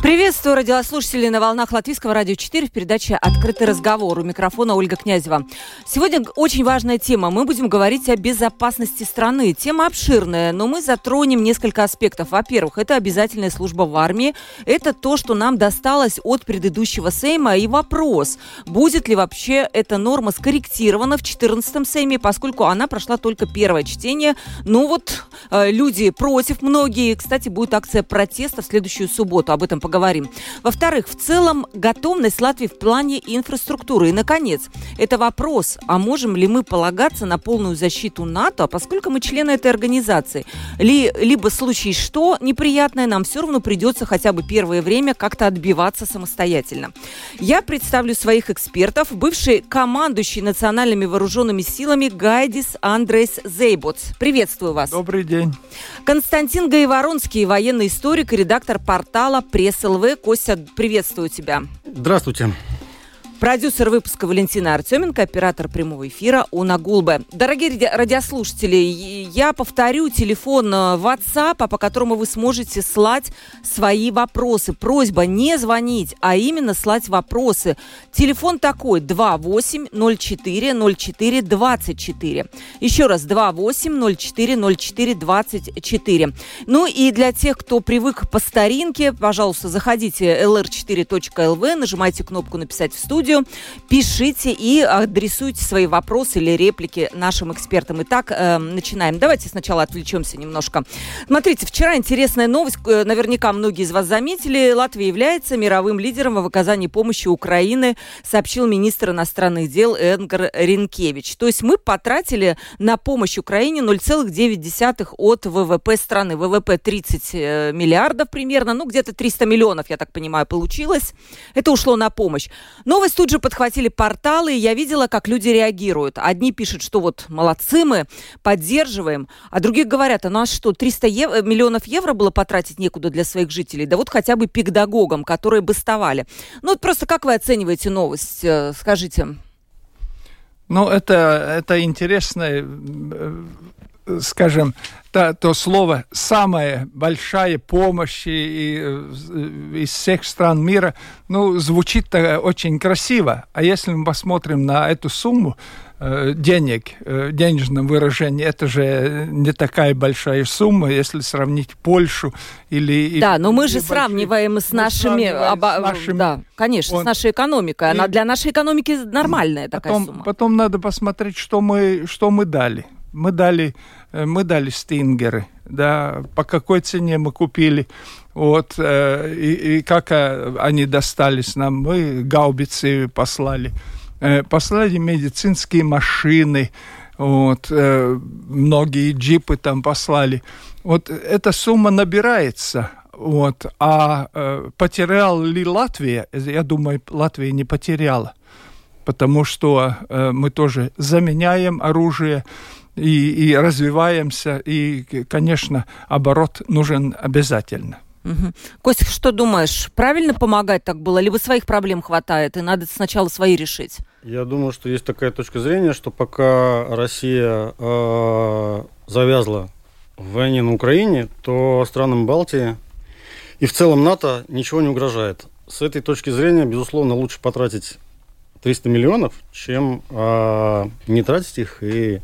Приветствую радиослушателей на волнах Латвийского радио 4 в передаче «Открытый разговор». У микрофона Ольга Князева. Сегодня очень важная тема. Мы будем говорить о безопасности страны. Тема обширная, но мы затронем несколько аспектов. Во-первых, это обязательная служба в армии. Это то, что нам досталось от предыдущего Сейма. И вопрос, будет ли вообще эта норма скорректирована в 14-м Сейме, поскольку она прошла только первое чтение. Ну вот, э, люди против многие. Кстати, будет акция протеста в следующую субботу. Об этом поговорим. Во-вторых, в целом готовность Латвии в плане инфраструктуры. И, наконец, это вопрос, а можем ли мы полагаться на полную защиту НАТО, поскольку мы члены этой организации. Ли, либо в случае что неприятное, нам все равно придется хотя бы первое время как-то отбиваться самостоятельно. Я представлю своих экспертов. Бывший командующий национальными вооруженными силами Гайдис Андрес Зейботс. Приветствую вас. Добрый день. Константин Гаеворонский, военный историк и редактор портала «Пресс СЛВ. Костя, приветствую тебя. Здравствуйте. Продюсер выпуска Валентина Артеменко, оператор прямого эфира Уна Гулбе. Дорогие радиослушатели, я повторю телефон э, WhatsApp, по которому вы сможете слать свои вопросы. Просьба не звонить, а именно слать вопросы. Телефон такой 28040424. Еще раз 28040424. Ну и для тех, кто привык по старинке, пожалуйста, заходите lr4.lv, нажимайте кнопку «Написать в студию», студию. Пишите и адресуйте свои вопросы или реплики нашим экспертам. Итак, э, начинаем. Давайте сначала отвлечемся немножко. Смотрите, вчера интересная новость. Э, наверняка многие из вас заметили. Латвия является мировым лидером в оказании помощи Украины, сообщил министр иностранных дел Энгар Ренкевич. То есть мы потратили на помощь Украине 0,9 от ВВП страны. ВВП 30 э, миллиардов примерно, ну где-то 300 миллионов, я так понимаю, получилось. Это ушло на помощь. Новость тут же подхватили порталы, и я видела, как люди реагируют. Одни пишут, что вот молодцы мы, поддерживаем, а другие говорят, а нас что, 300 ев- миллионов евро было потратить некуда для своих жителей? Да вот хотя бы педагогам, которые бастовали. Ну вот просто как вы оцениваете новость, э, скажите? Ну, это, это интересная скажем, то, то слово «самая большая помощь и, и, из всех стран мира», ну, звучит очень красиво. А если мы посмотрим на эту сумму э, денег, э, денежном выражении, это же не такая большая сумма, если сравнить Польшу или... Да, или, но мы же большие, сравниваем с нашими... Оба, с нашими да, конечно, он, с нашей экономикой. Она и, для нашей экономики нормальная такая потом, сумма. Потом надо посмотреть, что мы, что мы дали мы дали, э, мы дали стингеры, да, по какой цене мы купили, вот, э, и, и как э, они достались нам, мы гаубицы послали, послали медицинские машины, вот, многие джипы там послали. Вот эта сумма набирается, вот, а потерял ли Латвия? Я думаю, Латвия не потеряла, потому что мы тоже заменяем оружие, и, и развиваемся, и, конечно, оборот нужен обязательно. Угу. Костя, что думаешь, правильно помогать так было, либо своих проблем хватает, и надо сначала свои решить? Я думаю, что есть такая точка зрения, что пока Россия э, завязла в войне на Украине, то странам Балтии и в целом НАТО ничего не угрожает. С этой точки зрения, безусловно, лучше потратить 300 миллионов, чем э, не тратить их и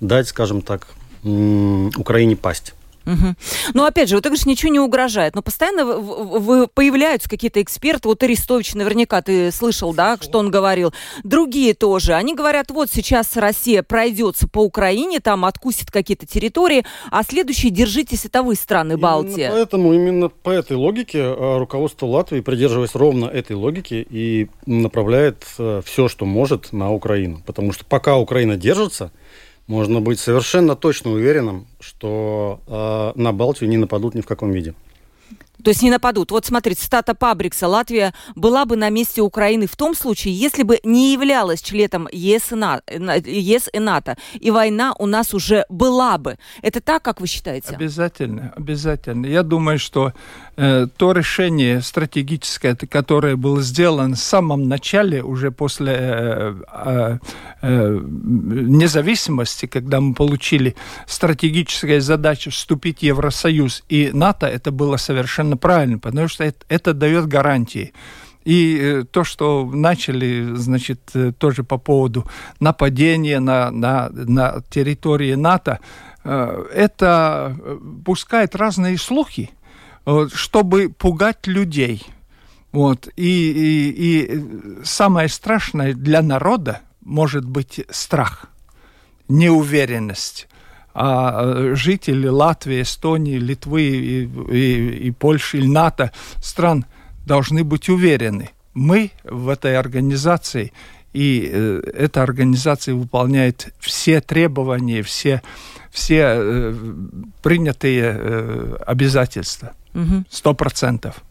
дать, скажем так, Украине пасть. Угу. Ну, опять же, вот ты говоришь, ничего не угрожает, но постоянно в, в, появляются какие-то эксперты, вот Арестович наверняка ты слышал, да, что он говорил, другие тоже, они говорят, вот сейчас Россия пройдется по Украине, там откусит какие-то территории, а следующие держитесь это вы, страны Балтии. Именно поэтому, именно по этой логике а, руководство Латвии, придерживаясь ровно этой логики, и направляет э, все, что может на Украину, потому что пока Украина держится, можно быть совершенно точно уверенным, что э, на Балтию не нападут ни в каком виде. То есть не нападут. Вот смотрите, цитата Пабрикса. Латвия была бы на месте Украины в том случае, если бы не являлась членом ЕС и, НАТО, ЕС и НАТО. И война у нас уже была бы. Это так, как вы считаете? Обязательно, обязательно. Я думаю, что то решение стратегическое, которое было сделано в самом начале, уже после э, э, э, независимости, когда мы получили стратегическую задачу вступить в Евросоюз и НАТО, это было совершенно правильно, потому что это, это дает гарантии. И э, то, что начали, значит, э, тоже по поводу нападения на, на, на территории НАТО, э, это пускает разные слухи, чтобы пугать людей. Вот. И, и, и самое страшное для народа может быть страх, неуверенность а жители Латвии, Эстонии, Литвы и, и, и Польши, и НАТО стран должны быть уверены. Мы в этой организации, и э, эта организация выполняет все требования, все, все э, принятые э, обязательства. Сто процентов.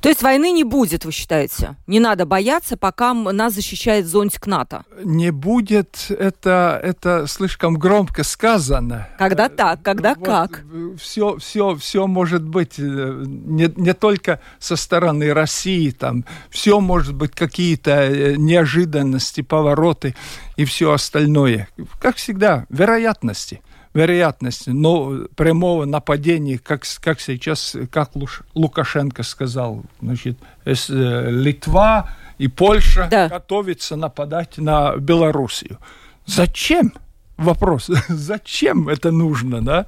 То есть войны не будет, вы считаете? Не надо бояться, пока нас защищает зонтик НАТО? Не будет, это, это слишком громко сказано. Когда так, когда вот как? Все, все, все может быть, э, не, не только со стороны России, там, все может быть какие-то э, неожиданности, повороты и все остальное. Как всегда, вероятности вероятности, но прямого нападения, как, как сейчас, как Лукашенко сказал, значит, э, Литва и Польша да. готовятся нападать на Белоруссию. Зачем? Вопрос, зачем это нужно, да?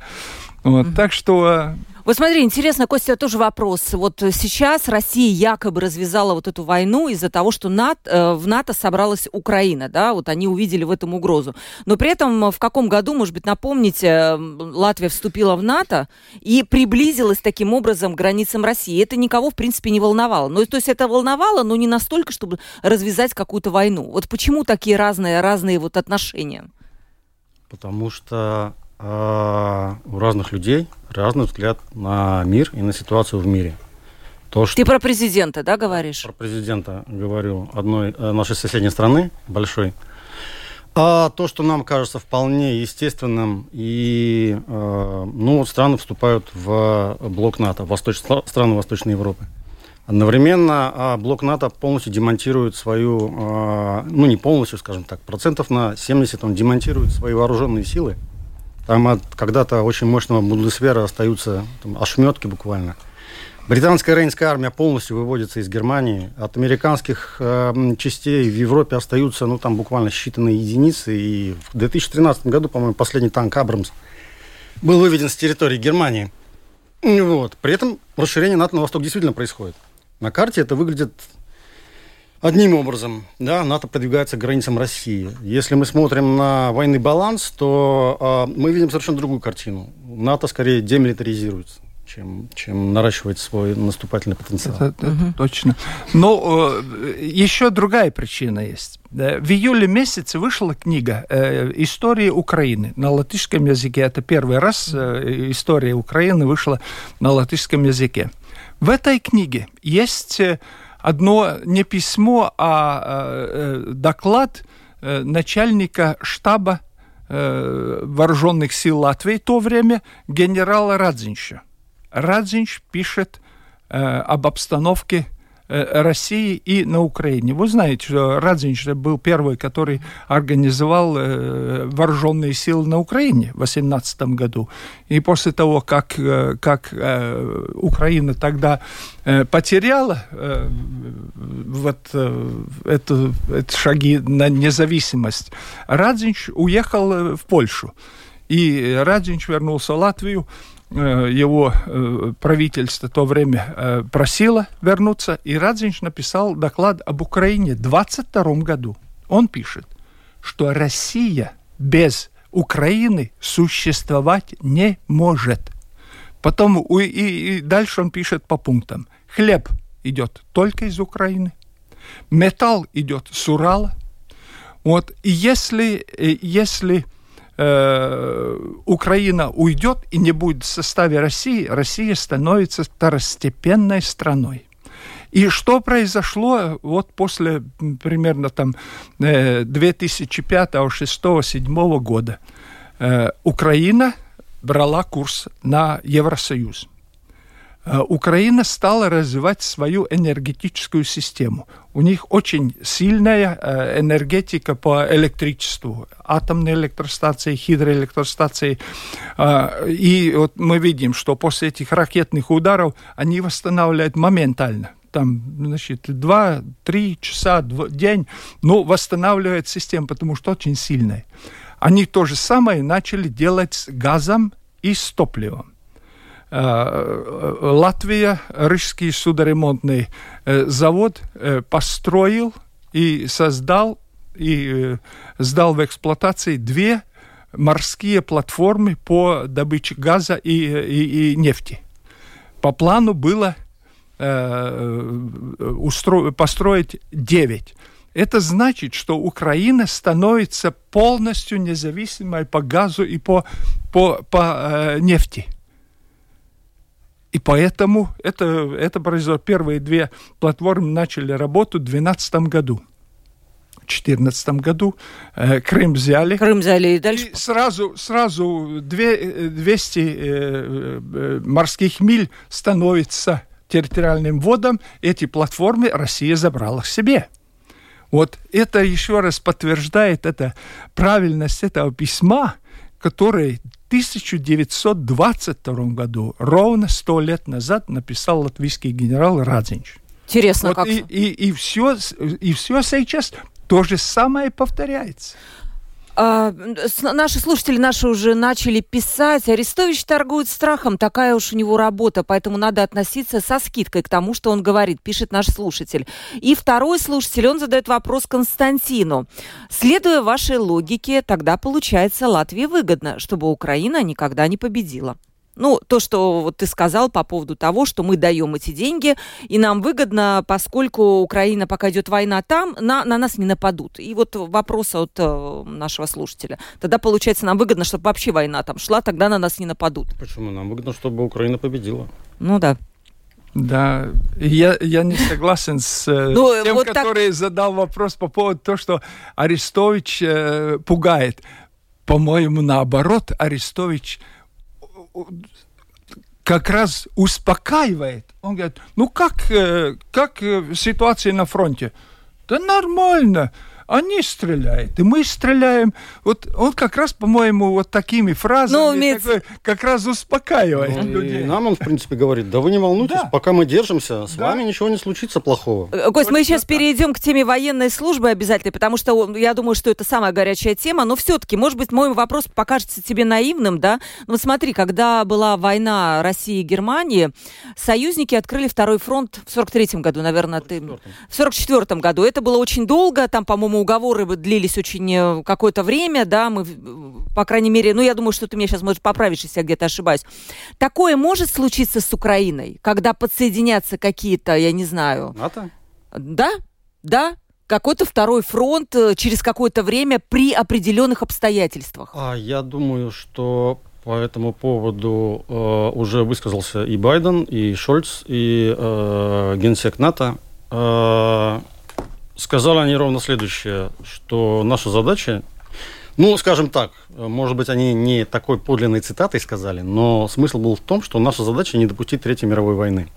Вот, mm-hmm. Так что э, вот смотри, интересно, Костя, тоже вопрос. Вот сейчас Россия якобы развязала вот эту войну из-за того, что НАТО, э, в НАТО собралась Украина, да, вот они увидели в этом угрозу. Но при этом в каком году, может быть, напомните, Латвия вступила в НАТО и приблизилась таким образом к границам России. Это никого, в принципе, не волновало. Ну, то есть это волновало, но не настолько, чтобы развязать какую-то войну. Вот почему такие разные, разные вот отношения? Потому что э, у разных людей разный взгляд на мир и на ситуацию в мире. То, что... Ты про президента, да, говоришь? Про президента говорю одной э, нашей соседней страны, большой. А то, что нам кажется вполне естественным, и э, ну, страны вступают в блок НАТО, восточ... страны Восточной Европы. Одновременно а, блок НАТО полностью демонтирует свою, а, ну не полностью, скажем так, процентов на 70 он демонтирует свои вооруженные силы там от когда-то очень мощного Бундесвера остаются там, ошметки буквально. Британская рейнская армия полностью выводится из Германии. От американских э, частей в Европе остаются, ну, там буквально считанные единицы. И в 2013 году, по-моему, последний танк «Абрамс» был выведен с территории Германии. Вот. При этом расширение НАТО на восток действительно происходит. На карте это выглядит Одним образом, да, НАТО продвигается к границам России. Если мы смотрим на военный баланс, то э, мы видим совершенно другую картину. НАТО скорее демилитаризируется чем, чем наращивает свой наступательный потенциал. Это, это угу. точно. Но э, еще другая причина есть. В июле месяце вышла книга э, «История Украины» на латышском языке. Это первый раз э, история Украины вышла на латышском языке. В этой книге есть... Э, одно не письмо, а э, э, доклад э, начальника штаба вооруженных сил Латвии то время генерала Радзинча. Радзинч пишет об обстановке России и на Украине. Вы знаете, что Радзинч был первый, который организовал э, вооруженные силы на Украине в 2018 году. И после того, как, э, как Украина тогда потеряла вот это, это шаги на независимость, Радзинч уехал в Польшу. И Радзинч вернулся в Латвию, Э, его э, правительство то время э, просило вернуться, и Радзинч написал доклад об Украине в 22 году. Он пишет, что Россия без Украины существовать не может. Потом и, и дальше он пишет по пунктам. Хлеб идет только из Украины, металл идет с Урала. Вот, и если, если э, Украина уйдет и не будет в составе России, Россия становится второстепенной страной. И что произошло вот после примерно там 2005, 2006, 2007 года? Э, Украина брала курс на Евросоюз. Э, Украина стала развивать свою энергетическую систему. У них очень сильная э, энергетика по электричеству, атомные электростанции, гидроэлектростанции. И вот мы видим, что после этих ракетных ударов они восстанавливают моментально там, значит, 2-3 часа, в день, но восстанавливает систему, потому что очень сильная. Они то же самое начали делать с газом и с топливом. Э, Латвия, Рижский судоремонтный э, завод э, построил и создал и сдал в эксплуатации две морские платформы по добыче газа и, и, и нефти. По плану было устро... построить 9. Это значит, что Украина становится полностью независимой по газу и по, по, по э, нефти. И поэтому это, это произошло. Первые две платформы начали работу в 2012 году. В 2014 году э, Крым взяли. Крым взяли и дальше? И сразу, сразу 200 э, э, морских миль становится территориальным водом. Эти платформы Россия забрала к себе. Вот это еще раз подтверждает это, правильность этого письма, которое в 1922 году, ровно сто лет назад, написал латвийский генерал Радзинч. Интересно, вот как... И, и, и, все, и все сейчас то же самое повторяется. А, наши слушатели наши уже начали писать. Арестович торгует страхом, такая уж у него работа, поэтому надо относиться со скидкой к тому, что он говорит, пишет наш слушатель. И второй слушатель, он задает вопрос Константину. Следуя вашей логике, тогда получается Латвии выгодно, чтобы Украина никогда не победила. Ну, то, что вот ты сказал по поводу того, что мы даем эти деньги, и нам выгодно, поскольку Украина, пока идет война там, на, на нас не нападут. И вот вопрос от э, нашего слушателя. Тогда, получается, нам выгодно, чтобы вообще война там шла, тогда на нас не нападут. Почему? Нам выгодно, чтобы Украина победила. Ну да. Да, я, я не согласен с э, ну, тем, вот который так... задал вопрос по поводу того, что Арестович э, пугает. По-моему, наоборот, Арестович как раз успокаивает. Он говорит, ну как, э, как э, ситуация на фронте? Да нормально они стреляют, и мы стреляем. Вот он как раз, по-моему, вот такими фразами ну, имеется... такой, как раз успокаивает ну, людей. нам он, в принципе, говорит, да вы не волнуйтесь, да. пока мы держимся, с да. вами ничего не случится плохого. Э, Кость, мы сейчас перейдем к теме военной службы обязательно, потому что я думаю, что это самая горячая тема, но все-таки, может быть, мой вопрос покажется тебе наивным, да? Ну вот смотри, когда была война России и Германии, союзники открыли второй фронт в 43-м году, наверное, 44 ты... В 44-м году. Это было очень долго, там, по-моему, уговоры длились очень э, какое-то время, да, мы, по крайней мере, ну, я думаю, что ты меня сейчас можешь поправить, если я где-то ошибаюсь. Такое может случиться с Украиной, когда подсоединятся какие-то, я не знаю... НАТО? Да, да, какой-то второй фронт э, через какое-то время при определенных обстоятельствах? А, я думаю, что по этому поводу э, уже высказался и Байден, и Шольц, и э, генсек НАТО. Э, Сказали они ровно следующее, что наша задача, ну, скажем так, может быть, они не такой подлинной цитатой сказали, но смысл был в том, что наша задача не допустить Третьей мировой войны.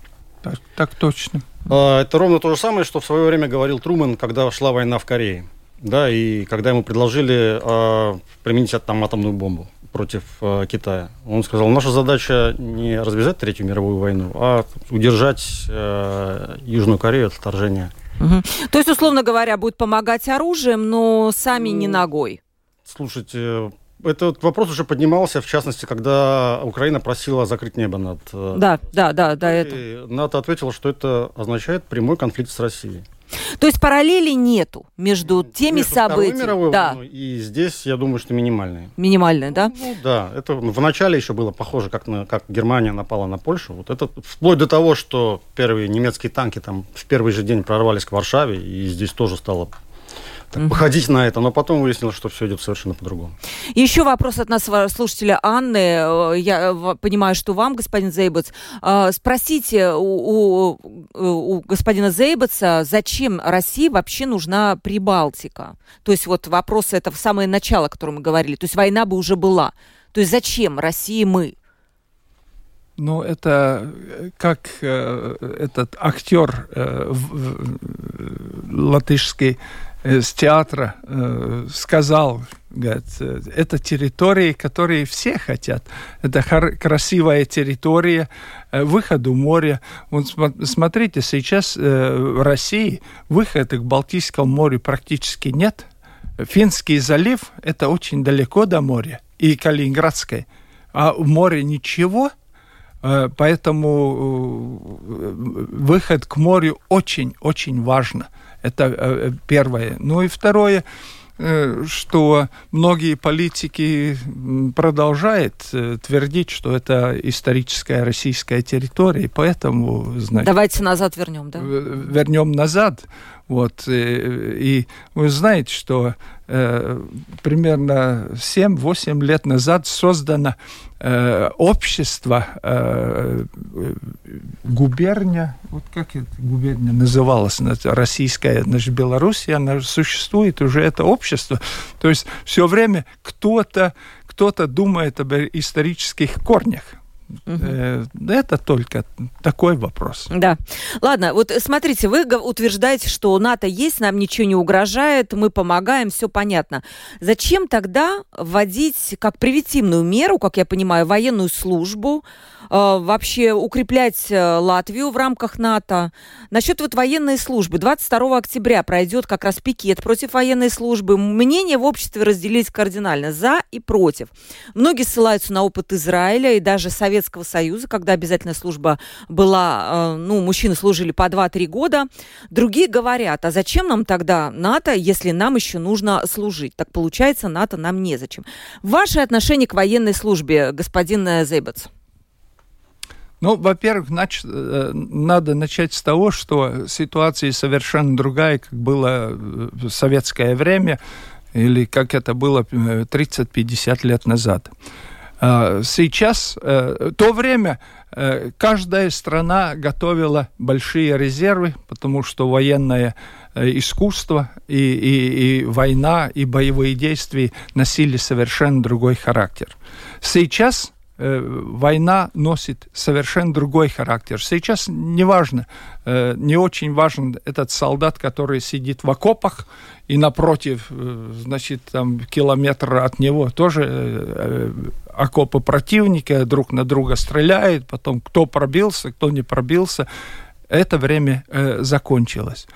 Так, так точно. А, это ровно то же самое, что в свое время говорил Трумэн, когда шла война в Корее. Да, и когда ему предложили э, применить там атомную бомбу против э, Китая. Он сказал, наша задача не развязать Третью мировую войну, а удержать э, Южную Корею от вторжения Угу. То есть, условно говоря, будет помогать оружием, но сами не ну, ногой. Слушайте, этот вопрос уже поднимался, в частности, когда Украина просила закрыть небо над... Э, да, да, да, да. Это. НАТО ответило, что это означает прямой конфликт с Россией. То есть параллели нету между теми между событиями. Да. и здесь, я думаю, что минимальные. Минимальные, да? Ну, да, это в начале еще было похоже, как, на, как Германия напала на Польшу. Вот это вплоть до того, что первые немецкие танки там в первый же день прорвались к Варшаве, и здесь тоже стало так, походить на это, но потом выяснилось, что все идет совершенно по-другому. Еще вопрос от нас, слушателя Анны. Э, я э, понимаю, что вам, господин Зейбец. Э, спросите у, у, у господина Зейбеца, зачем России вообще нужна Прибалтика? То есть вот вопрос это в самое начало, о котором мы говорили. То есть война бы уже была. То есть зачем России мы? Ну, это как э, этот актер э, в, латышский э, с театра э, сказал, говорит, это территории, которые все хотят. Это красивая территория, э, выход у моря. Вот смотрите, сейчас э, в России выхода к Балтийскому морю практически нет. Финский залив – это очень далеко до моря, и Калининградское. А у моря ничего – Э, поэтому э, выход к морю очень-очень важно. Это э, первое. Ну и второе, что многие политики продолжают твердить, что это историческая российская территория, поэтому... Знаете, Давайте назад вернем, да? Вернем назад. Вот, и, и вы знаете, что э, примерно 7-8 лет назад создано э, общество э, губерния, вот как это губерния называлась, российская, значит, Белоруссия, она существует уже это общество. То есть все время кто-то кто-то думает об исторических корнях. Угу. Это только такой вопрос. Да. Ладно, вот смотрите, вы утверждаете, что НАТО есть, нам ничего не угрожает, мы помогаем, все понятно. Зачем тогда вводить как превентивную меру, как я понимаю, военную службу, Э, вообще укреплять э, Латвию в рамках НАТО. Насчет вот военной службы. 22 октября пройдет как раз пикет против военной службы. Мнения в обществе разделились кардинально за и против. Многие ссылаются на опыт Израиля и даже Советского Союза, когда обязательная служба была, э, ну, мужчины служили по 2-3 года. Другие говорят, а зачем нам тогда НАТО, если нам еще нужно служить? Так получается, НАТО нам незачем. Ваше отношение к военной службе, господин Зейбец? Ну, во-первых, нач... Э, надо начать с того, что ситуация совершенно другая, как было в советское время, или как это было 30-50 э, лет назад. А, сейчас, э, то время, каждая страна готовила большие резервы, потому что военное искусство и, и, и война, и боевые действия носили совершенно другой характер. Сейчас Э, война носит совершенно другой характер. Сейчас не важно, э, не очень важен этот солдат, который сидит в окопах, и напротив, э, значит, там километр от него тоже окопы противника друг на друга стреляют, потом кто пробился, кто не пробился. Это время закончилось.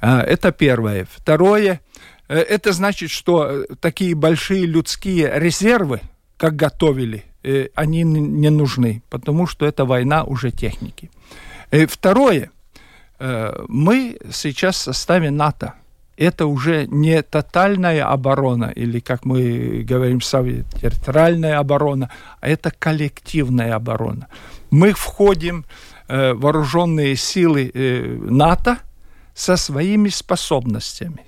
Это первое. Второе, это значит, что такие большие людские резервы, как готовили Э, они не нужны, потому что это война уже техники. И второе, э, мы сейчас в составе НАТО. Это уже не тотальная оборона, или, как мы говорим территориальная оборона, а это коллективная оборона. Мы входим э, в вооруженные силы НАТО со своими способностями.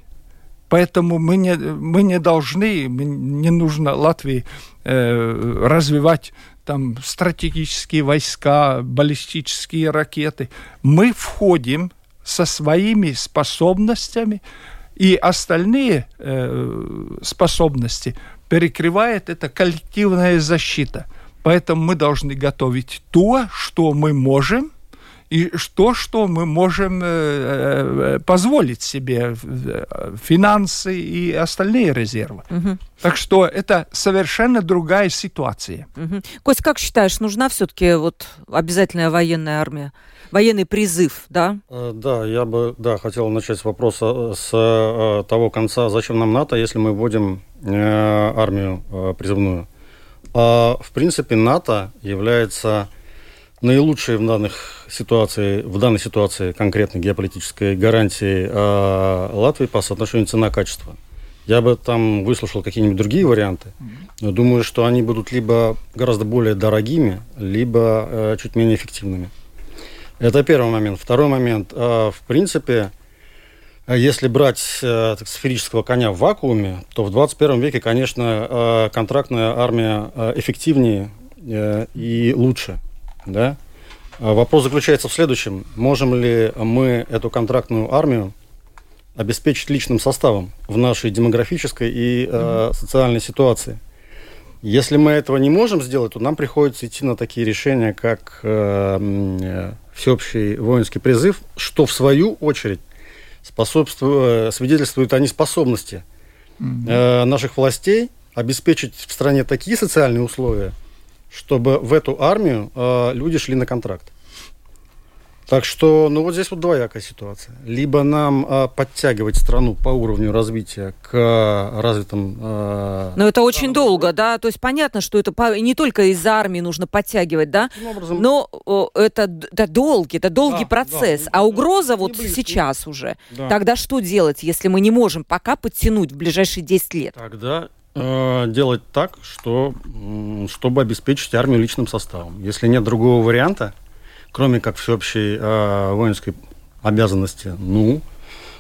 Поэтому мы не, мы не должны, не нужно Латвии э, развивать там стратегические войска, баллистические ракеты. Мы входим со своими способностями, и остальные э, способности перекрывает эта коллективная защита. Поэтому мы должны готовить то, что мы можем, и то, что мы можем э, э, позволить себе, э, финансы и остальные резервы. Угу. Так что это совершенно другая ситуация. Угу. Кость, как считаешь, нужна все-таки вот обязательная военная армия? Военный призыв, да? Да, я бы да, хотел начать с вопроса с того конца, зачем нам НАТО, если мы вводим армию призывную. А, в принципе, НАТО является наилучшие в данных ситуации, в данной ситуации конкретной геополитической гарантии э, Латвии по соотношению цена-качество. Я бы там выслушал какие-нибудь другие варианты, но думаю, что они будут либо гораздо более дорогими, либо э, чуть менее эффективными. Это первый момент. Второй момент. Э, в принципе, Если брать э, сферического коня в вакууме, то в 21 веке, конечно, э, контрактная армия э, эффективнее э, и лучше. Да? Вопрос заключается в следующем. Можем ли мы эту контрактную армию обеспечить личным составом в нашей демографической и э, социальной ситуации? Если мы этого не можем сделать, то нам приходится идти на такие решения, как э, э всеобщий воинский призыв, что в свою очередь способствует, э, свидетельствует о неспособности э, наших властей обеспечить в стране такие социальные условия, чтобы в эту армию э, люди шли на контракт. Так что, ну вот здесь вот двоякая ситуация. Либо нам э, подтягивать страну по уровню развития к э, развитым... Э, Но это очень долго, да? То есть понятно, что это по... не только из армии нужно подтягивать, да? Образом... Но о, это, это долгий, это долгий да, процесс. Да, а угроза да, вот сейчас уже. Да. Тогда что делать, если мы не можем пока подтянуть в ближайшие 10 лет? Тогда делать так, что, чтобы обеспечить армию личным составом. Если нет другого варианта, кроме как всеобщей э, воинской обязанности. Ну,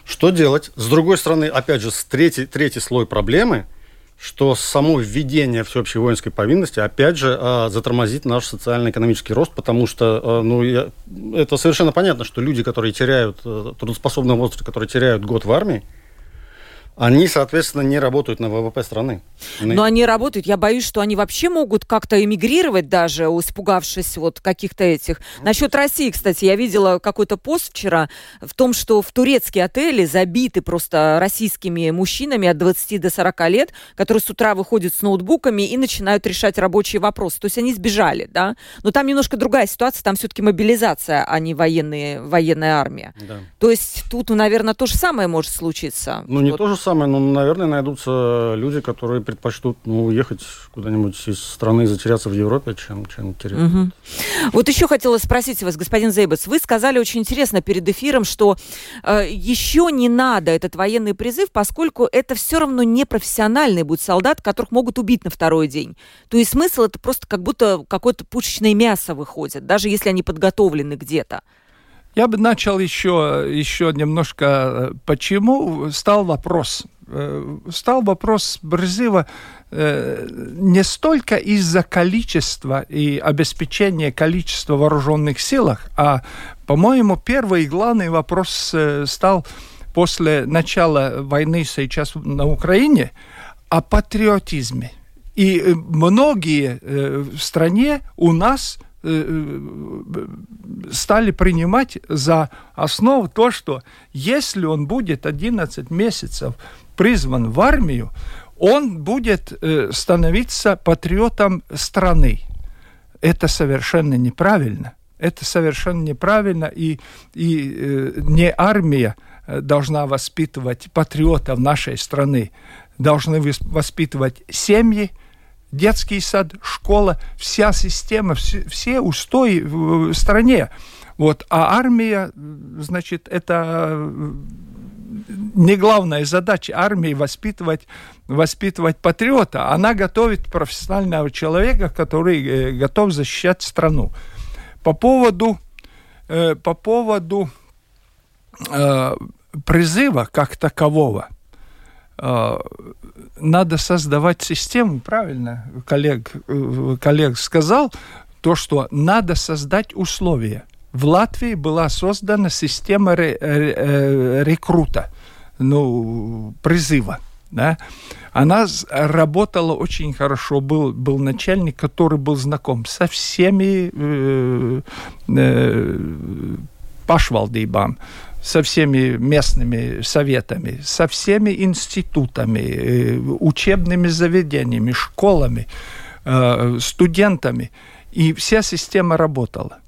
что делать? С другой стороны, опять же, третий, третий слой проблемы, что само введение всеобщей воинской повинности, опять же, э, затормозит наш социально-экономический рост, потому что, э, ну, я, это совершенно понятно, что люди, которые теряют, э, трудоспособного возраста, которые теряют год в армии, они, соответственно, не работают на ВВП страны. Но они работают. Я боюсь, что они вообще могут как-то эмигрировать даже, испугавшись вот каких-то этих. Насчет России, кстати, я видела какой-то пост вчера в том, что в турецкие отели забиты просто российскими мужчинами от 20 до 40 лет, которые с утра выходят с ноутбуками и начинают решать рабочие вопросы. То есть они сбежали, да? Но там немножко другая ситуация, там все-таки мобилизация, а не военные, военная армия. Да. То есть тут, наверное, то же самое может случиться. Ну, не вот. то же самое, но, наверное, найдутся люди, которые предпочтут ну, уехать куда-нибудь из страны и затеряться в Европе, чем, чем терять. Угу. Вот еще хотела спросить вас, господин Зейбец, вы сказали очень интересно перед эфиром, что э, еще не надо этот военный призыв, поскольку это все равно не профессиональный будет солдат, которых могут убить на второй день. То есть смысл это просто как будто какое-то пушечное мясо выходит, даже если они подготовлены где-то. Я бы начал еще, еще немножко, э, почему стал вопрос. Э, стал вопрос призыва э, не столько из-за количества и обеспечения количества вооруженных силах, а, по-моему, первый и главный вопрос стал после начала войны сейчас на Украине о патриотизме. И многие в стране у нас стали принимать за основу то, что если он будет 11 месяцев призван в армию, он будет э, становиться патриотом страны. Это совершенно неправильно. Это совершенно неправильно, и, и не армия должна воспитывать патриотов нашей страны. Должны воспитывать семьи, детский сад, школа, вся система, все, все устои в стране. Вот. А армия, значит, это не главная задача армии воспитывать, воспитывать патриота. Она готовит профессионального человека, который э, готов защищать страну. По поводу, э, по поводу э, призыва как такового, надо создавать систему, правильно коллег, э, коллег сказал, то, что надо создать условия. В Латвии была создана система ре, э, рекрута, ну, призыва. Да? Она работала очень хорошо. Был, был начальник, который был знаком со всеми э, э, пашвалдībām, со всеми местными советами, со всеми институтами, э, учебными заведениями, школами, э, студентами. И вся система работала.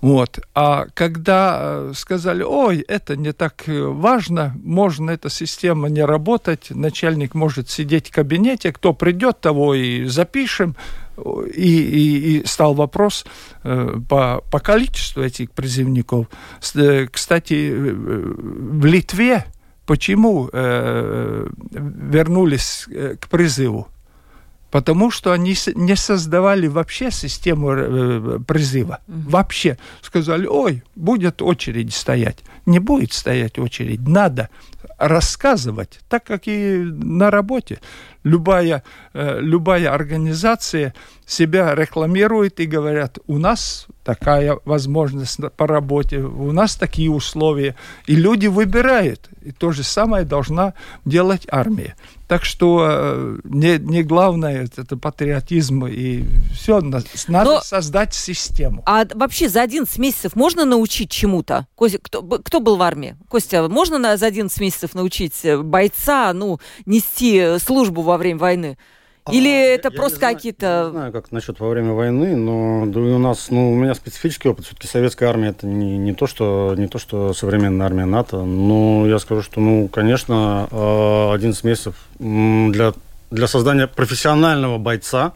Вот. А когда э, сказали, ой, это не так важно, можно эта система не работать, начальник может сидеть в кабинете, кто придет, того и запишем, и, и, и стал вопрос э, по, по количеству этих призывников. Э, кстати, э, в Литве почему вернулись к призыву? Потому что они не создавали вообще систему э, призыва. Mm-hmm. Вообще. Сказали, ой, будет очередь стоять. Не будет стоять очередь. Надо рассказывать, так как и на работе. Любая, э, любая организация себя рекламирует и говорят, у нас такая возможность по работе, у нас такие условия. И люди выбирают. И то же самое должна делать армия. Так что э, не, не главное это патриотизм и все, надо Но, создать систему. А вообще за 11 месяцев можно научить чему-то? Костя, кто, кто был в армии? Костя, можно за 11 месяцев научить э, бойца ну, нести службу во время войны? Или а, это я, просто какие-то... Я не знаю, как насчет во время войны, но да, у нас, ну, у меня специфический опыт. Все-таки советская армия это не, не, то, что, не то, что современная армия НАТО. Но я скажу, что, ну, конечно, 11 месяцев для, для создания профессионального бойца,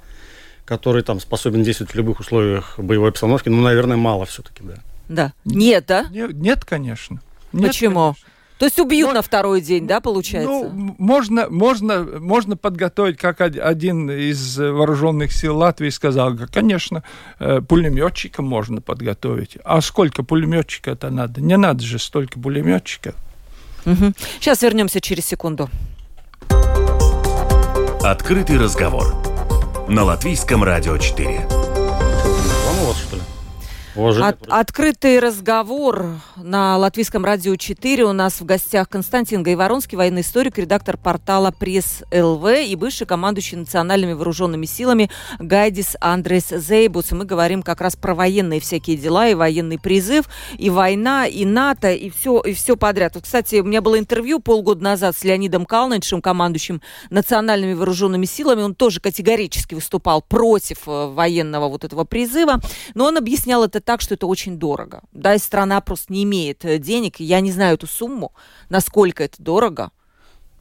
который там способен действовать в любых условиях боевой обстановки, ну, наверное, мало все-таки, да. Да. Нет, да? Нет, нет конечно. Нет, Почему? Конечно. То есть убьют Но, на второй день, да, получается? Ну, можно, можно, можно подготовить, как один из вооруженных сил Латвии сказал, конечно, э, пулеметчика можно подготовить. А сколько пулеметчика это надо? Не надо же столько пулеметчиков. Угу. Сейчас вернемся через секунду. Открытый разговор на Латвийском радио 4. От, открытый разговор на Латвийском радио 4. У нас в гостях Константин Гайворонский, военный историк, редактор портала Пресс ЛВ и бывший командующий национальными вооруженными силами Гайдис Андрес Зейбус. И мы говорим как раз про военные всякие дела, и военный призыв, и война, и НАТО, и все, и все подряд. Вот, кстати, у меня было интервью полгода назад с Леонидом Калниншем, командующим национальными вооруженными силами. Он тоже категорически выступал против э, военного вот этого призыва, но он объяснял это так, что это очень дорого. Да, и страна просто не имеет э, денег. Я не знаю эту сумму, насколько это дорого.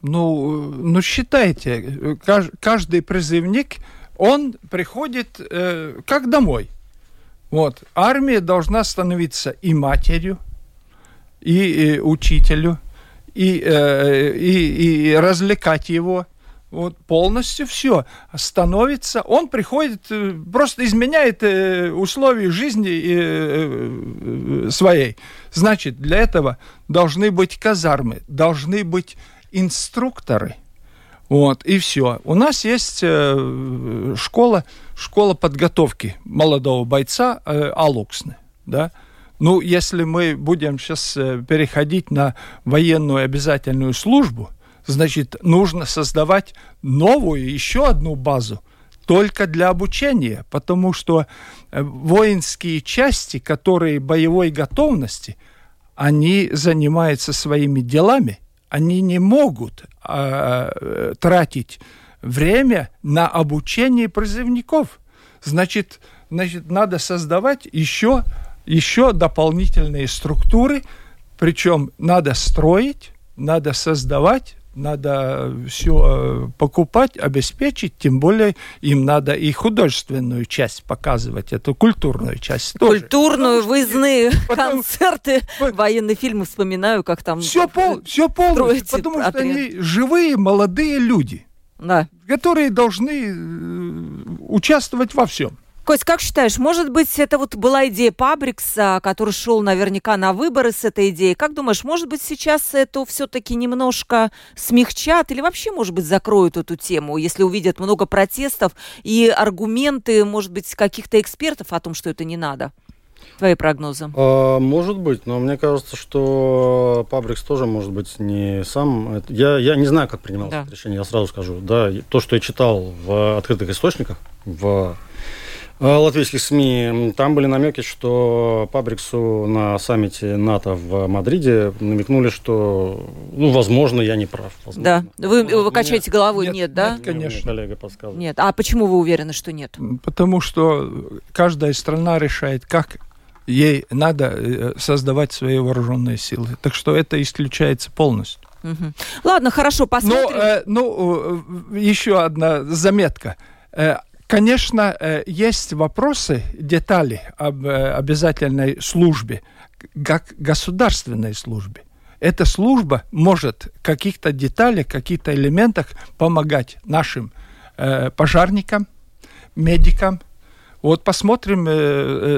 Ну, ну считайте, каждый призывник, он приходит э, как домой. Вот. Армия должна становиться и матерью, и, и учителю, и, э, и, и развлекать его, вот полностью все становится, он приходит, э, просто изменяет э, условия жизни э, своей. Значит, для этого должны быть казармы, должны быть инструкторы. Вот, и все. У нас есть школа, школа подготовки молодого бойца Алуксны, да, ну, если мы будем сейчас переходить на военную обязательную службу, значит, нужно создавать новую, еще одну базу, только для обучения, потому что э, воинские части, которые боевой готовности, они занимаются своими делами, они не могут э, тратить время на обучение призывников. Значит, значит надо создавать еще, еще дополнительные структуры, причем надо строить, надо создавать, надо все э, покупать, обеспечить, тем более им надо и художественную часть показывать, эту культурную часть тоже. Культурную, выездные потом, концерты, военные фильмы вспоминаю, как там Все, пол, все полностью, потому отряд. что они живые, молодые люди, да. которые должны э, участвовать во всем. Кость, как считаешь, может быть, это вот была идея Пабрикса, который шел наверняка на выборы с этой идеей. Как думаешь, может быть, сейчас это все-таки немножко смягчат или вообще, может быть, закроют эту тему, если увидят много протестов и аргументы, может быть, каких-то экспертов о том, что это не надо? Твои прогнозы? А, может быть, но мне кажется, что Пабрикс тоже может быть не сам. Я, я не знаю, как принималось да. это решение, я сразу скажу. Да, то, что я читал в открытых источниках, в латвийских СМИ, там были намеки, что Пабриксу на саммите НАТО в Мадриде намекнули, что, ну, возможно, я не прав. Возможно. Да, вы, вы качаете головой, нет, нет да? Нет, конечно. коллега подсказывает. Нет, а почему вы уверены, что нет? Потому что каждая страна решает, как ей надо э, создавать свои вооруженные силы. Так что это исключается полностью. Угу. Ладно, хорошо, посмотрим. Но, э, ну, э, еще одна заметка. Конечно, э, есть вопросы, детали об э, обязательной службе, как государственной службе. Эта служба может в каких-то деталях, каких-то элементах помогать нашим э, пожарникам, медикам. Вот посмотрим,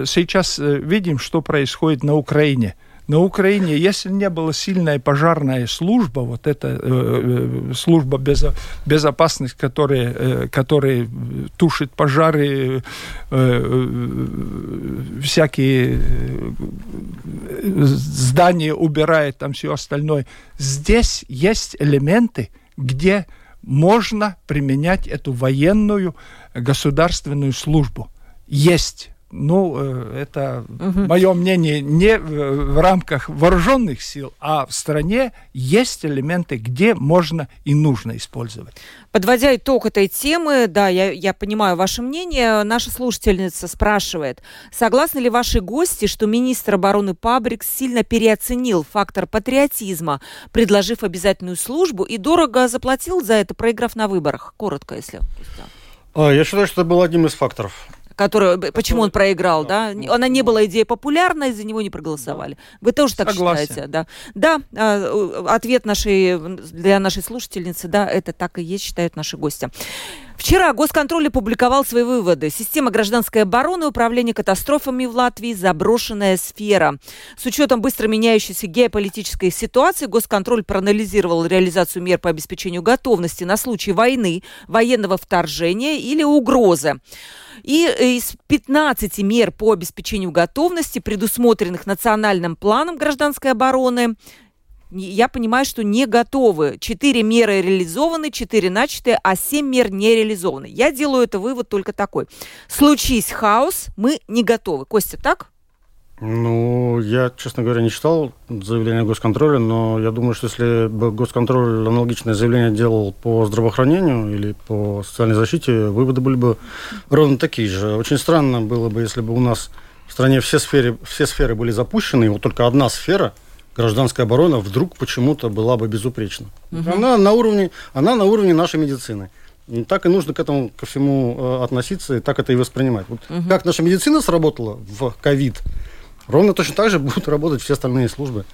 сейчас видим, что происходит на Украине – на Украине, если не была сильная пожарная служба, вот эта э, служба безо, безопасности, которая, э, которая тушит пожары, э, э, всякие здания убирает, там все остальное. Здесь есть элементы, где можно применять эту военную государственную службу. Есть ну, э, это угу. мое мнение, не в рамках вооруженных сил, а в стране есть элементы, где можно и нужно использовать. Подводя итог этой темы, да, я, я понимаю ваше мнение. Наша слушательница спрашивает, согласны ли ваши гости, что министр обороны Пабрикс сильно переоценил фактор патриотизма, предложив обязательную службу и дорого заплатил за это, проиграв на выборах? Коротко, если. А, я считаю, что это был одним из факторов который, почему он проиграл, да? Она не была идея популярной, за него не проголосовали. Вы тоже так Согласен. считаете, да? Да, а, ответ нашей, для нашей слушательницы, да, это так и есть, считают наши гости. Вчера Госконтроль опубликовал свои выводы. Система гражданской обороны и управления катастрофами в Латвии – заброшенная сфера. С учетом быстро меняющейся геополитической ситуации, Госконтроль проанализировал реализацию мер по обеспечению готовности на случай войны, военного вторжения или угрозы. И э, из 15 мер по обеспечению готовности, предусмотренных национальным планом гражданской обороны, я понимаю, что не готовы. Четыре меры реализованы, четыре начаты, а семь мер не реализованы. Я делаю это вывод только такой. Случись хаос, мы не готовы. Костя, так? Ну, я, честно говоря, не читал заявление госконтроля, но я думаю, что если бы госконтроль аналогичное заявление делал по здравоохранению или по социальной защите, выводы были бы ровно такие же. Очень странно было бы, если бы у нас в стране все сферы, все сферы были запущены, и вот только одна сфера, гражданская оборона, вдруг почему-то была бы безупречна. Угу. Она, на уровне, она на уровне нашей медицины. И так и нужно к этому ко всему э, относиться, и так это и воспринимать. Вот угу. Как наша медицина сработала в ковид – Ровно точно так же будут работать все остальные службы.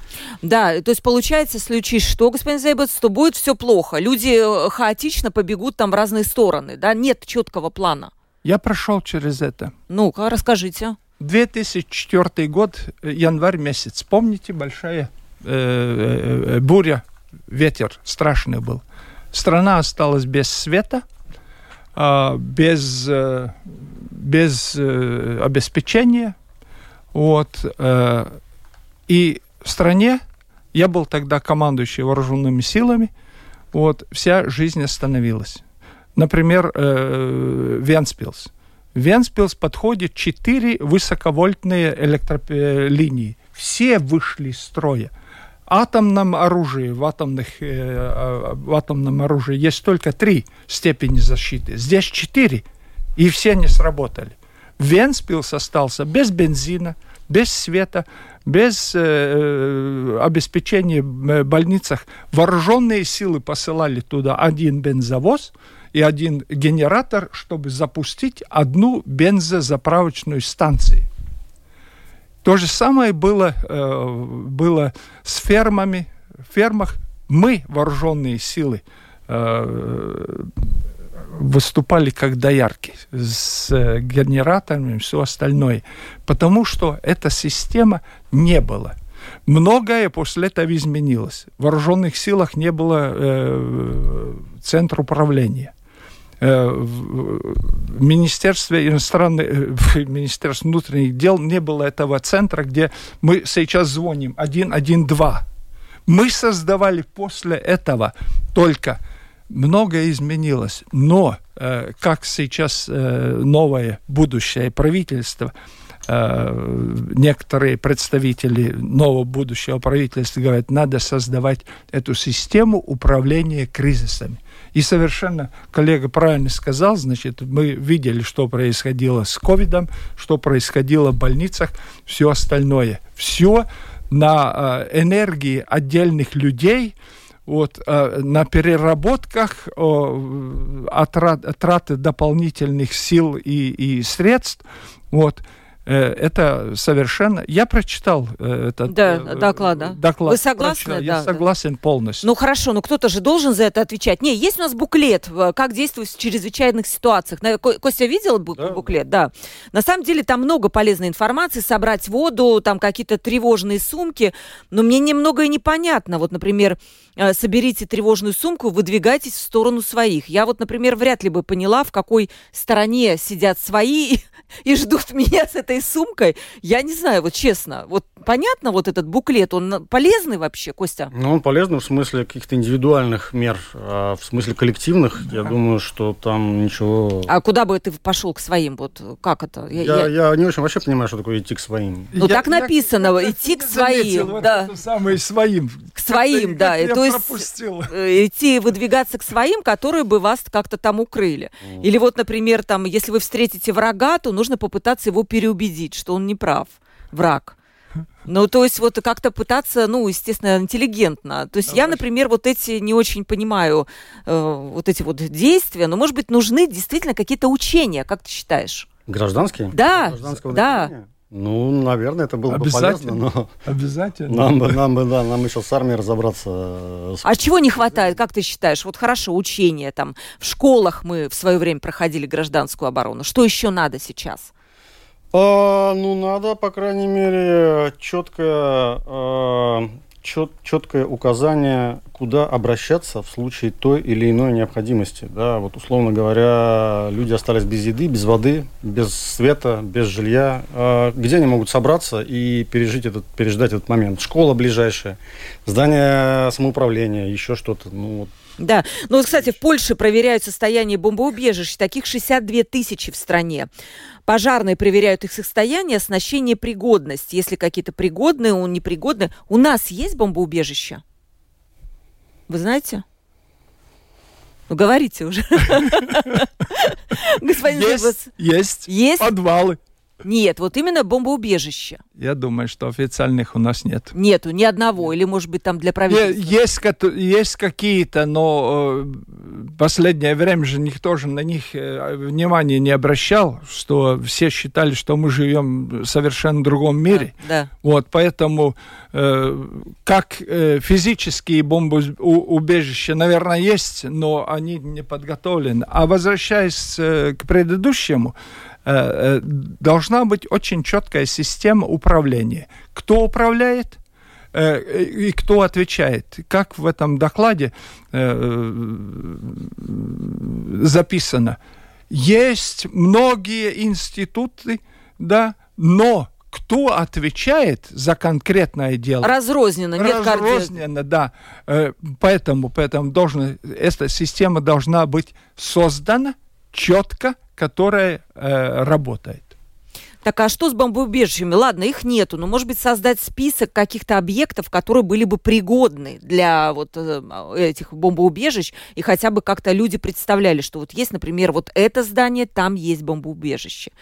Да, то есть получается, случись что, господин Зайбец, то будет все плохо. Люди э, хаотично побегут там в разные стороны, да? Нет четкого плана. Я прошел через это. Ну-ка, расскажите. 2004 год, э, январь месяц. Помните, большая э, э, буря, ветер страшный был. Страна осталась без света, э, без, э, без э, обеспечения, вот. Э, и в стране, я был тогда командующий вооруженными силами, вот, вся жизнь остановилась. Например, э, Венспилс. Венспилс подходит 4 высоковольтные электролинии. Все вышли из строя. Атомном оружии, в, атомных, э, в атомном оружии есть только три степени защиты. Здесь четыре, и все не сработали. Венспилс остался без бензина, без света, без э, э обеспечения в э, больницах. Вооруженные силы посылали туда один бензовоз и один генератор, чтобы запустить одну бензозаправочную станцию. То же самое было, э, было с фермами. В фермах мы, вооруженные силы, э, выступали как доярки с э, генераторами и все остальное, потому что эта система не была. Многое после этого изменилось. В вооруженных силах не было э, центра управления. Э, в Министерстве иностранных, э, Министерстве внутренних дел не было этого центра, где мы сейчас звоним 112. Мы создавали после этого только многое изменилось, но э, как сейчас новое будущее правительство, некоторые представители нового будущего правительства говорят, надо создавать эту систему управления кризисами. И совершенно коллега правильно сказал, значит, мы видели, что происходило с ковидом, что происходило в больницах, все остальное. Все на э, энергии отдельных людей – вот, э, на переработках э, траты дополнительных сил и, и средств, вот, Э, это совершенно... Я прочитал э, этот да, э, доклад, да. доклад. Вы согласны? Да, Я согласен да. полностью. Ну хорошо, но кто-то же должен за это отвечать. Не, есть у нас буклет, как действовать в чрезвычайных ситуациях. Костя видел буклет? Да. да. На самом деле там много полезной информации, собрать воду, там какие-то тревожные сумки. Но мне немного и непонятно. Вот, например, соберите тревожную сумку, выдвигайтесь в сторону своих. Я вот, например, вряд ли бы поняла, в какой стороне сидят свои и ждут меня с этой сумкой. Я не знаю, вот честно, вот понятно вот этот буклет, он полезный вообще, Костя? Ну, он полезный в смысле каких-то индивидуальных мер, а в смысле коллективных, да. я думаю, что там ничего... А куда бы ты пошел к своим, вот как это? Я, я, я... я не очень вообще понимаю, что такое идти к своим. Ну, я, так написано, я, идти к своим, вот да. самое своим. К своим, да. Я То есть пропустил. Э, идти выдвигаться к своим, которые бы вас как-то там укрыли. Mm. Или вот, например, там, если вы встретите врага, то нужно попытаться его переубедить, что он не прав, враг. Ну, то есть вот как-то пытаться, ну, естественно, интеллигентно. То есть Давай. я, например, вот эти не очень понимаю, э, вот эти вот действия, но, может быть, нужны действительно какие-то учения, как ты считаешь? Гражданские? Да, да. Ну, наверное, это было бы полезно, но... Обязательно. Нам бы, нам бы, да, нам еще с армией разобраться. Э, а чего не хватает, как ты считаешь? Вот хорошо, учения там, в школах мы в свое время проходили гражданскую оборону. Что еще надо сейчас? А, ну, надо, по крайней мере, четкое, а, чет, четкое указание, куда обращаться в случае той или иной необходимости. Да, вот, условно говоря, люди остались без еды, без воды, без света, без жилья. А, где они могут собраться и пережить этот, переждать этот момент? Школа ближайшая, здание самоуправления, еще что-то. Ну, вот да. Ну, вот, кстати, в Польше проверяют состояние бомбоубежищ. Таких 62 тысячи в стране. Пожарные проверяют их состояние, оснащение, пригодность. Если какие-то пригодные, он непригодные. У нас есть бомбоубежище? Вы знаете? Ну, говорите уже. Господин есть, есть, есть. Подвалы. Нет, вот именно бомбоубежище. Я думаю, что официальных у нас нет. Нету ни одного, или, может быть, там для правительства? Есть, есть какие-то, но э, последнее время же никто же на них э, внимания не обращал, что все считали, что мы живем в совершенно другом мире. Да. да. Вот, поэтому э, как физические бомбоубежища, наверное, есть, но они не подготовлены. А возвращаясь к предыдущему, должна быть очень четкая система управления. Кто управляет? Э, и кто отвечает. Как в этом докладе записано, есть многие институты, да, но кто отвечает за конкретное дело? Разрозненно, нет Разрозненно, да. Поэтому, поэтому должна, эта система должна быть создана четко, которая э, работает. Так а что с бомбоубежищами? Ладно, их нету, но может быть создать список каких-то объектов, которые были бы пригодны для вот э, этих бомбоубежищ, и хотя бы как-то люди представляли, что вот есть, например, вот это здание, там есть бомбоубежище.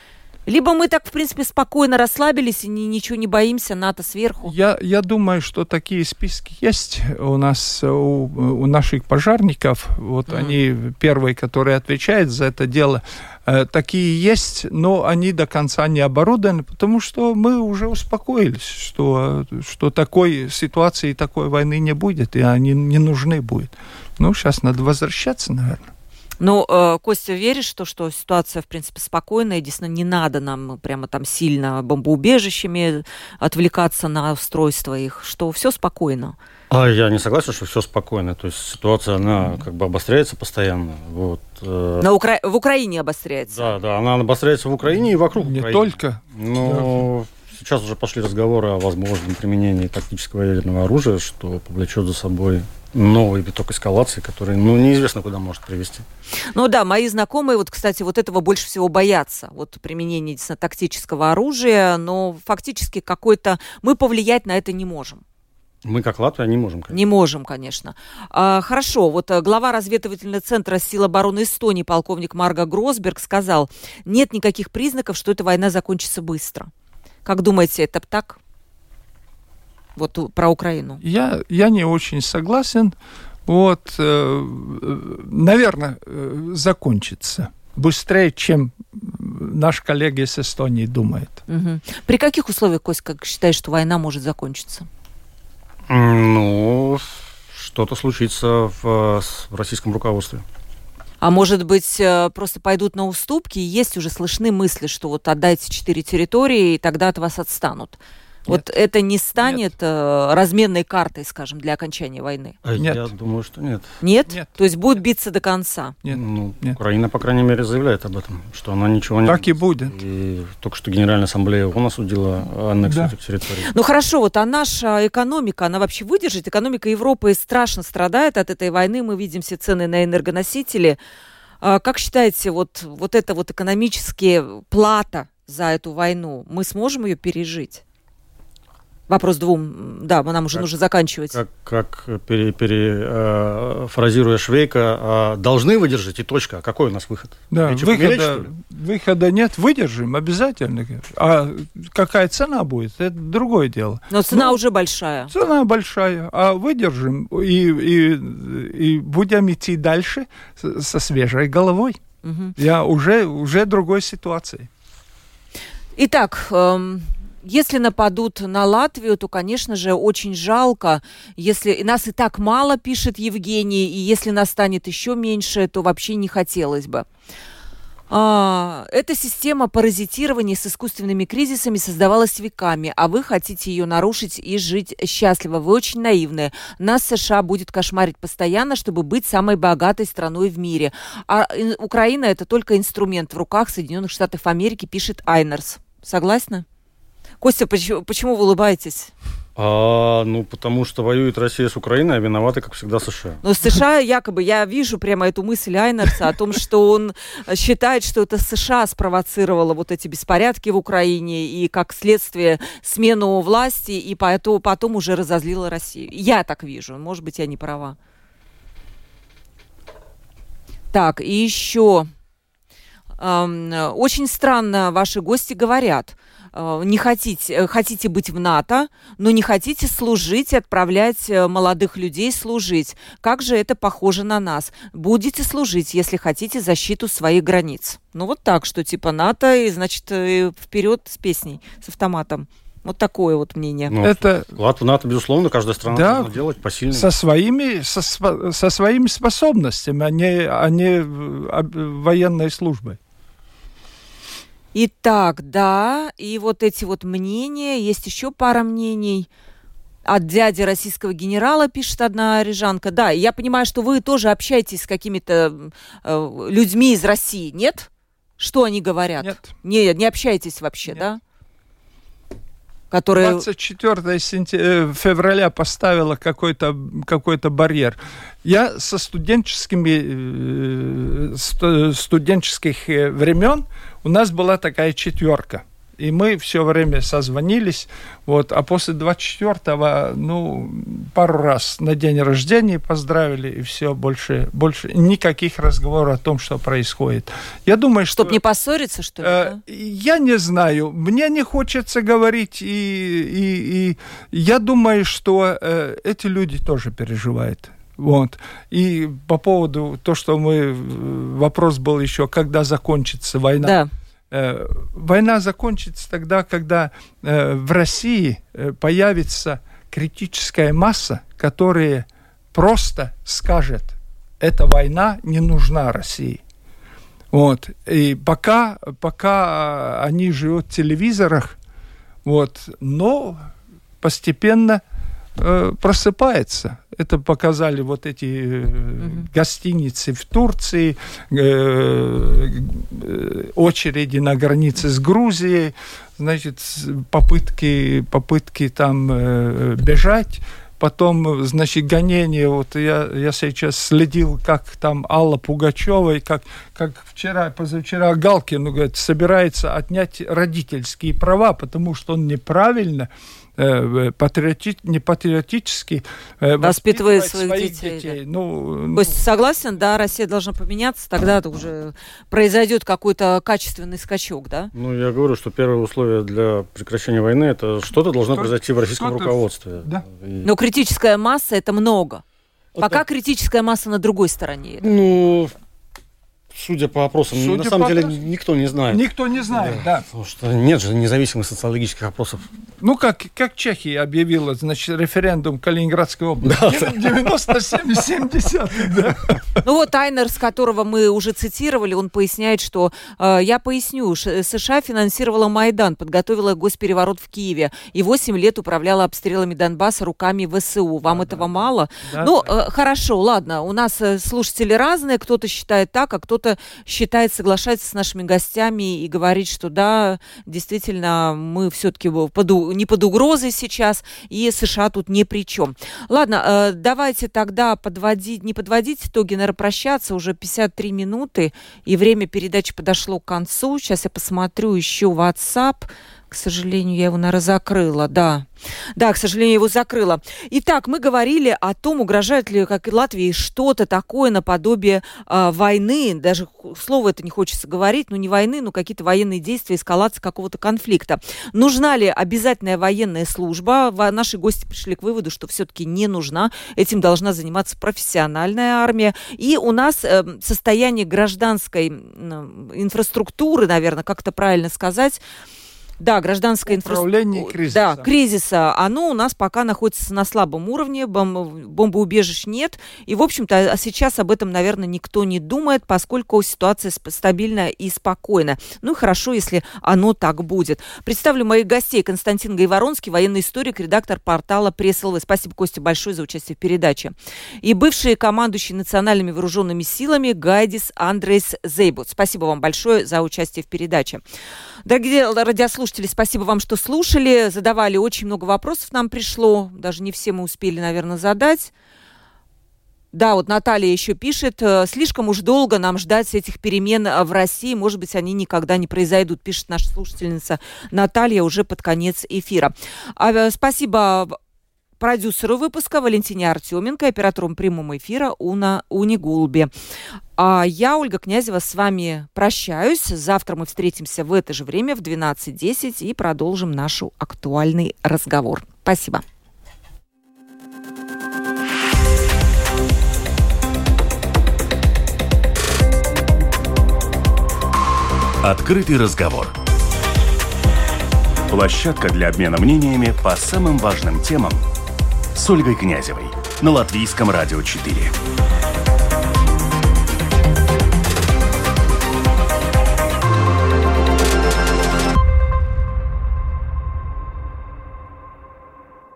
Либо мы так, в принципе, спокойно расслабились и ни, ничего не боимся, НАТО сверху. Я, я думаю, что такие списки есть у нас, у, у наших пожарников. Вот mm-hmm. они первые, которые отвечают за это дело. Э, такие есть, но они до конца не оборудованы, потому что мы уже успокоились, что, что такой ситуации, такой войны не будет, и они не нужны будут. Ну, сейчас надо возвращаться, наверное. Ну, э, Костя, веришь, что, что ситуация, в принципе, спокойная, действительно, не надо нам прямо там сильно бомбоубежищами отвлекаться на устройство их, что все спокойно? А я не согласен, что все спокойно. То есть ситуация, она как бы обостряется постоянно. Вот. Э. На Укра... В Украине обостряется? Да, да, она обостряется в Украине и вокруг Не Украины. только. Но да. сейчас уже пошли разговоры о возможном применении тактического ядерного оружия, что повлечет за собой новый виток эскалации, который, ну, неизвестно, куда может привести. Ну да, мои знакомые, вот, кстати, вот этого больше всего боятся, вот применение тактического оружия, но фактически какой-то... Мы повлиять на это не можем. Мы, как Латвия, не можем, конечно. Не можем, конечно. А, хорошо, вот э, глава разведывательного центра сил обороны Эстонии, полковник Марга Гросберг, сказал, нет никаких признаков, что эта война закончится быстро. Как думаете, это так? Вот про Украину? Я, я не очень согласен. Вот, э, наверное, э, закончится быстрее, чем наш коллега из Эстонии думает. Угу. При каких условиях, Кость, как считаешь, что война может закончиться? Ну, что-то случится в, в российском руководстве. А может быть, э, просто пойдут на уступки, и есть уже слышны мысли, что вот отдайте четыре территории, и тогда от вас отстанут. Вот это не станет нет. Э, разменной картой, скажем, для окончания войны? А нет. Я думаю, что нет. Нет? Нет. То есть будет биться до конца? Нет. Ну, нет. Украина, по крайней мере, заявляет об этом, что она ничего не... Так и будет. И только что Генеральная Ассамблея ООН осудила аннексию да. этих территорий. Ну хорошо, вот а наша экономика, она вообще выдержит? Экономика Европы страшно страдает от этой войны. Мы видим все цены на энергоносители. А как считаете, вот, вот эта вот экономическая плата за эту войну, мы сможем ее пережить? Вопрос двум, да, нам уже как, нужно заканчивать. Как, как перефразируя э, Швейка, э, должны выдержать и точка. А какой у нас выход? Да, выхода, выхода нет, выдержим обязательно. А какая цена будет, это другое дело. Но цена ну, уже большая. Цена большая, а выдержим и, и, и будем идти дальше со свежей головой. Угу. Я уже, уже другой ситуации. Итак, эм, если нападут на Латвию, то, конечно же, очень жалко. Если нас и так мало, пишет Евгений, и если нас станет еще меньше, то вообще не хотелось бы. А, эта система паразитирования с искусственными кризисами создавалась веками, а вы хотите ее нарушить и жить счастливо. Вы очень наивные. Нас США будет кошмарить постоянно, чтобы быть самой богатой страной в мире. А Украина это только инструмент в руках Соединенных Штатов Америки, пишет Айнерс. Согласна? Костя, почему, почему вы улыбаетесь? А, ну, потому что воюет Россия с Украиной, а виноваты, как всегда, США. Но США якобы, я вижу прямо эту мысль Айнерса о том, что он считает, что это США спровоцировало вот эти беспорядки в Украине и, как следствие, смену власти, и поэтому потом уже разозлила Россию. Я так вижу, может быть, я не права. Так, и еще... Эм, очень странно ваши гости говорят – Э, не хотите, э, хотите быть в НАТО, но не хотите служить и отправлять э, молодых людей служить. Как же это похоже на нас? Будете служить, если хотите защиту своих границ. Ну вот так, что типа НАТО, и значит вперед с песней, с автоматом. Вот такое вот мнение. Ну, это вклад в НАТО, безусловно, каждая страна да, должна делать посильно. Со своими, со, со своими способностями, а не, а не военной службой. Итак, да, и вот эти вот мнения, есть еще пара мнений. От дяди российского генерала пишет одна рижанка. Да, я понимаю, что вы тоже общаетесь с какими-то э, людьми из России, нет? Что они говорят? Нет. Не, не общаетесь вообще, нет. да? которые... 24 сентя... Э, февраля поставила какой-то какой барьер. Я со студенческими, э, студенческих э, времен у нас была такая четверка. И мы все время созвонились. Вот, а после 24-го, ну, пару раз на день рождения поздравили, и все, больше, больше никаких разговоров о том, что происходит. Я думаю, что... Чтобы не поссориться, что ли? Э, да? Я не знаю. Мне не хочется говорить, и, и, и я думаю, что э, эти люди тоже переживают. Вот. И по поводу то, что мы... Вопрос был еще, когда закончится война. Да. Э, война закончится тогда, когда э, в России э, появится критическая масса, которая просто скажет, эта война не нужна России. Вот. И пока, пока они живут в телевизорах, вот, но постепенно э, просыпается. Это показали вот эти э, гостиницы в Турции, э, э, очереди на границе с Грузией, значит, попытки, попытки там э, бежать. Потом, значит, гонение, вот я, я сейчас следил, как там Алла Пугачева, и как, как вчера, позавчера Галкин, ну, говорит, собирается отнять родительские права, потому что он неправильно патриоти, не патриотически э, воспитывает своих, своих детей. детей. Да. Ну, То есть согласен, да, Россия должна поменяться, тогда это уже произойдет какой-то качественный скачок, да? Ну, я говорю, что первое условие для прекращения войны это что-то должно что произойти в российском руководстве. Да. И... Но критическая масса это много. Вот Пока так. критическая масса на другой стороне. Ну, судя по опросам, судя на самом деле никто не знает. Никто не знает, да. да. Потому что нет же независимых социологических опросов. Ну, как, как Чехия объявила, значит, референдум Калининградской области. Да, 97,70, да. Ну вот Айнер, с которого мы уже цитировали, он поясняет, что, э, я поясню, США финансировала Майдан, подготовила госпереворот в Киеве и 8 лет управляла обстрелами Донбасса руками ВСУ. Вам да, этого да, мало? Да, ну, да. Э, хорошо, ладно, у нас э, слушатели разные, кто-то считает так, а кто-то считает, соглашается с нашими гостями и говорит, что да, действительно, мы все-таки под, не под угрозой сейчас, и США тут ни при чем. Ладно, э, давайте тогда подводить, не подводить итоги, наверное, прощаться. Уже 53 минуты, и время передачи подошло к концу. Сейчас я посмотрю еще WhatsApp. К сожалению, я его, наверное, закрыла, да. Да, к сожалению, его закрыла. Итак, мы говорили о том, угрожает ли как и Латвии что-то такое наподобие э, войны, даже слово это не хочется говорить, ну не войны, но какие-то военные действия, эскалация какого-то конфликта. Нужна ли обязательная военная служба? Наши гости пришли к выводу, что все-таки не нужна. Этим должна заниматься профессиональная армия. И у нас э, состояние гражданской э, инфраструктуры, наверное, как это правильно сказать, да, гражданское инфраструктура. кризиса. Да, кризиса. Оно у нас пока находится на слабом уровне, бом- бомбоубежищ нет. И, в общем-то, а сейчас об этом, наверное, никто не думает, поскольку ситуация стабильная и спокойная. Ну и хорошо, если оно так будет. Представлю моих гостей. Константин Гайворонский, военный историк, редактор портала Пресс ЛВ. Спасибо, Костя, большое за участие в передаче. И бывший командующий национальными вооруженными силами Гайдис Андрес Зейбут. Спасибо вам большое за участие в передаче. Дорогие радиослушатели, спасибо вам, что слушали. Задавали очень много вопросов нам пришло. Даже не все мы успели, наверное, задать. Да, вот Наталья еще пишет, э, слишком уж долго нам ждать этих перемен э, в России, может быть, они никогда не произойдут, пишет наша слушательница Наталья уже под конец эфира. А, э, спасибо продюсеру выпуска Валентине Артеменко, оператором прямого эфира Уна Унигулби. А я, Ольга Князева, с вами прощаюсь. Завтра мы встретимся в это же время в 12.10 и продолжим наш актуальный разговор. Спасибо. Открытый разговор. Площадка для обмена мнениями по самым важным темам – с Ольгой Князевой на Латвийском радио 4.